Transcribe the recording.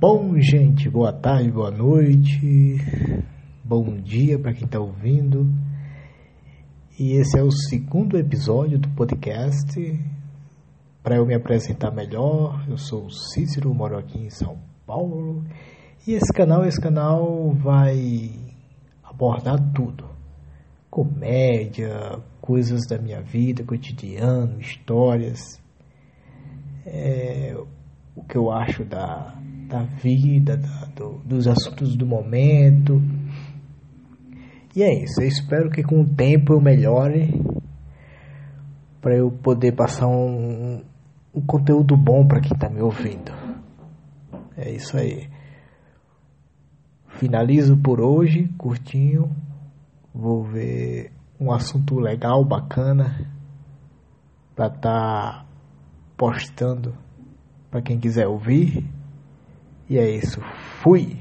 Bom, gente, boa tarde, boa noite, bom dia para quem está ouvindo. E esse é o segundo episódio do podcast. Para eu me apresentar melhor, eu sou Cícero, moro aqui em São Paulo. E esse canal, esse canal vai abordar tudo: comédia, coisas da minha vida, cotidiano, histórias, é, o que eu acho da, da vida, da, do, dos assuntos do momento. E é isso, eu espero que com o tempo eu melhore para eu poder passar um, um conteúdo bom para quem está me ouvindo. É isso aí. Finalizo por hoje, curtinho. Vou ver um assunto legal, bacana, para estar tá postando para quem quiser ouvir. E é isso. Fui!